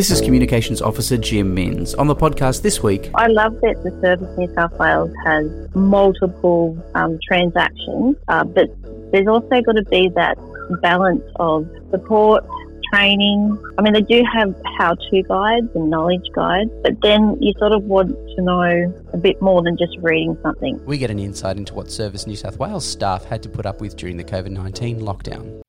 This is Communications Officer Jim Minns. On the podcast this week, I love that the Service New South Wales has multiple um, transactions, uh, but there's also got to be that balance of support, training. I mean, they do have how to guides and knowledge guides, but then you sort of want to know a bit more than just reading something. we get an insight into what Service New South Wales staff had to put up with during the COVID 19 lockdown.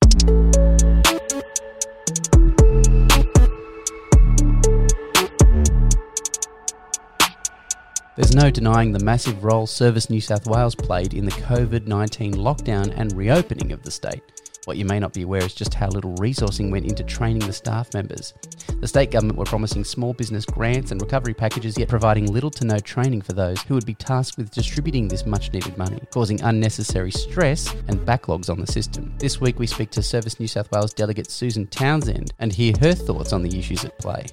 There's no denying the massive role Service New South Wales played in the COVID 19 lockdown and reopening of the state. What you may not be aware is just how little resourcing went into training the staff members. The state government were promising small business grants and recovery packages, yet providing little to no training for those who would be tasked with distributing this much needed money, causing unnecessary stress and backlogs on the system. This week we speak to Service New South Wales delegate Susan Townsend and hear her thoughts on the issues at play.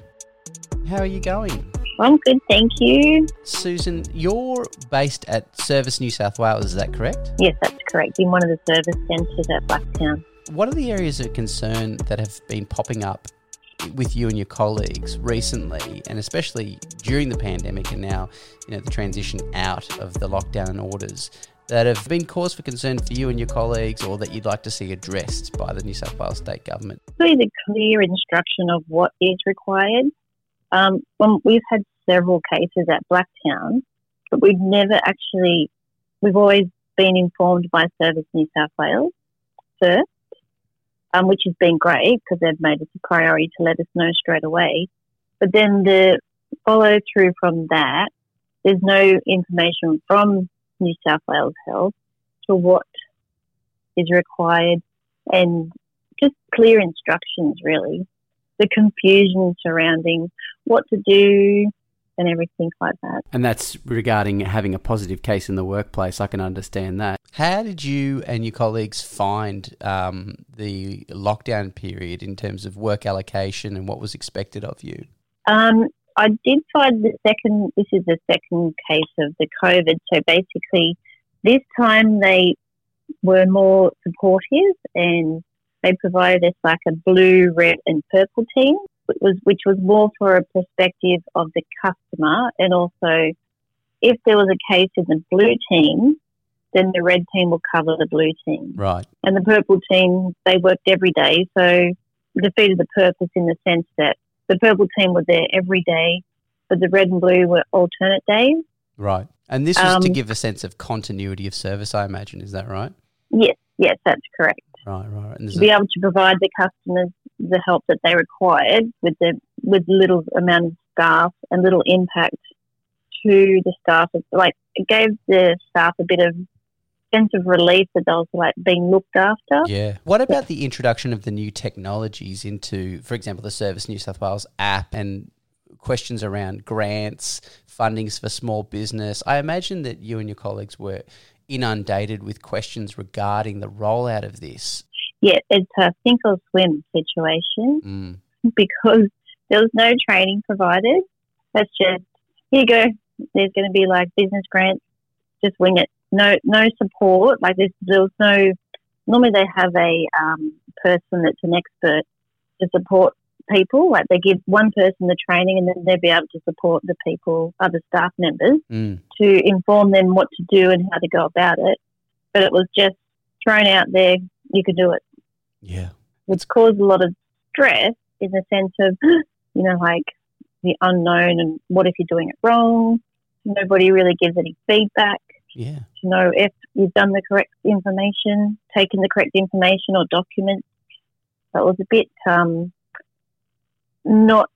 How are you going? I'm good, thank you. Susan, you're based at Service New South Wales, is that correct? Yes, that's correct. In one of the service centres at Blacktown. What are the areas of concern that have been popping up with you and your colleagues recently, and especially during the pandemic and now, you know, the transition out of the lockdown orders that have been cause for concern for you and your colleagues or that you'd like to see addressed by the New South Wales state government? Really, the clear instruction of what is required. Um, we've had several cases at Blacktown, but we've never actually, we've always been informed by Service New South Wales first, um, which has been great because they've made it a priority to let us know straight away. But then the follow through from that, there's no information from New South Wales Health to what is required and just clear instructions really. The confusion surrounding what to do and everything like that. And that's regarding having a positive case in the workplace. I can understand that. How did you and your colleagues find um, the lockdown period in terms of work allocation and what was expected of you? Um, I did find the second, this is the second case of the COVID. So basically, this time they were more supportive and they provided us like a blue, red, and purple team, which was, which was more for a perspective of the customer. And also, if there was a case in the blue team, then the red team will cover the blue team. Right. And the purple team, they worked every day. So defeated the purpose in the sense that the purple team were there every day, but the red and blue were alternate days. Right. And this was to Um, give a sense of continuity of service, I imagine. Is that right? Yes, yes, that's correct. Right, right. And there's To a- be able to provide the customers the help that they required with the with little amount of staff and little impact to the staff. Like it gave the staff a bit of sense of relief that they was like being looked after. Yeah. What about the introduction of the new technologies into, for example, the Service New South Wales app and questions around grants, fundings for small business? I imagine that you and your colleagues were inundated with questions regarding the rollout of this. Yeah, it's a sink or swim situation. Mm. because there was no training provided. That's just here you go. There's going to be like business grants. Just wing it. No, no support. Like there's, there was no. Normally they have a um, person that's an expert to support people. Like they give one person the training, and then they'll be able to support the people, other staff members, Mm. to inform them what to do and how to go about it. But it was just thrown out there. You can do it Yeah. which caused a lot of stress in the sense of, you know, like the unknown and what if you're doing it wrong. Nobody really gives any feedback Yeah. to know if you've done the correct information, taken the correct information or documents. So it was a bit um, not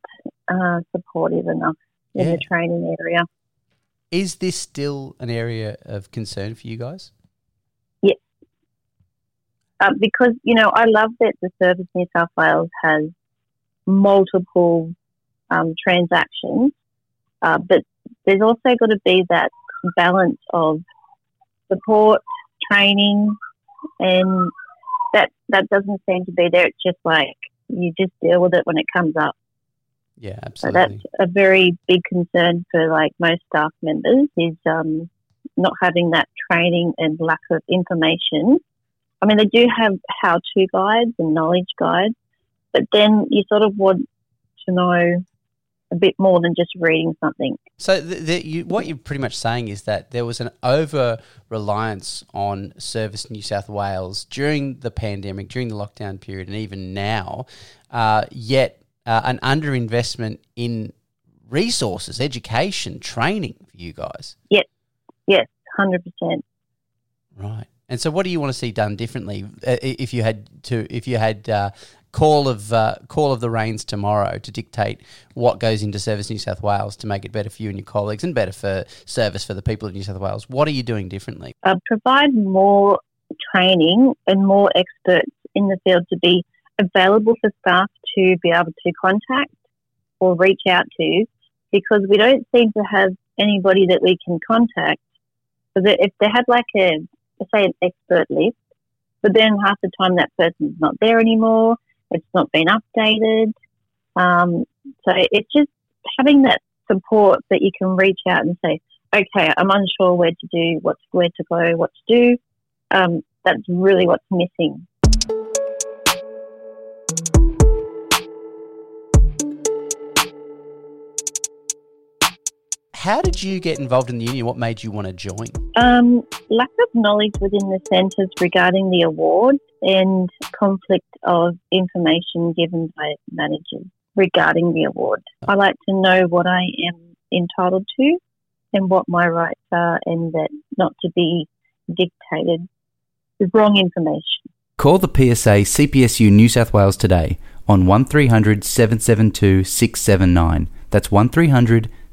uh, supportive enough in Yeah. the training area. Is this still an area of concern for you guys? uh, because you know I love that the Service New South Wales has multiple um, transactions, uh, but there's also got to be that balance of support, training, and that that doesn't seem to be there. It's just like you just deal with it when it comes up. Yeah, absolutely. So that's a very big concern for like most staff members is um, not having that training and lack of information. I mean, they do have how-to guides and knowledge guides, but then you sort of want to know a bit more than just reading something. So, the, the, you, what you're pretty much saying is that there was an over reliance on Service New South Wales during the pandemic, during the lockdown period, and even now, uh, yet uh, an underinvestment in resources, education, training for you guys. Yes, yes, 100%. Right. And so, what do you want to see done differently uh, if you had to, if you had uh, call of uh, call of the reins tomorrow to dictate what goes into Service New South Wales to make it better for you and your colleagues and better for service for the people of New South Wales? What are you doing differently? Uh, provide more training and more experts in the field to be available for staff to be able to contact or reach out to because we don't seem to have anybody that we can contact. So if they have like a, say, an expert list, but then half the time that person's not there anymore, it's not been updated. Um, so it's just having that support that you can reach out and say, okay, I'm unsure where to do, what's where to go, what to do. Um, that's really what's missing. How did you get involved in the union? What made you want to join? Um, lack of knowledge within the centres regarding the award and conflict of information given by managers regarding the award. I like to know what I am entitled to and what my rights are, and that not to be dictated with wrong information. Call the PSA CPSU New South Wales today on 1300 772 679. That's 1300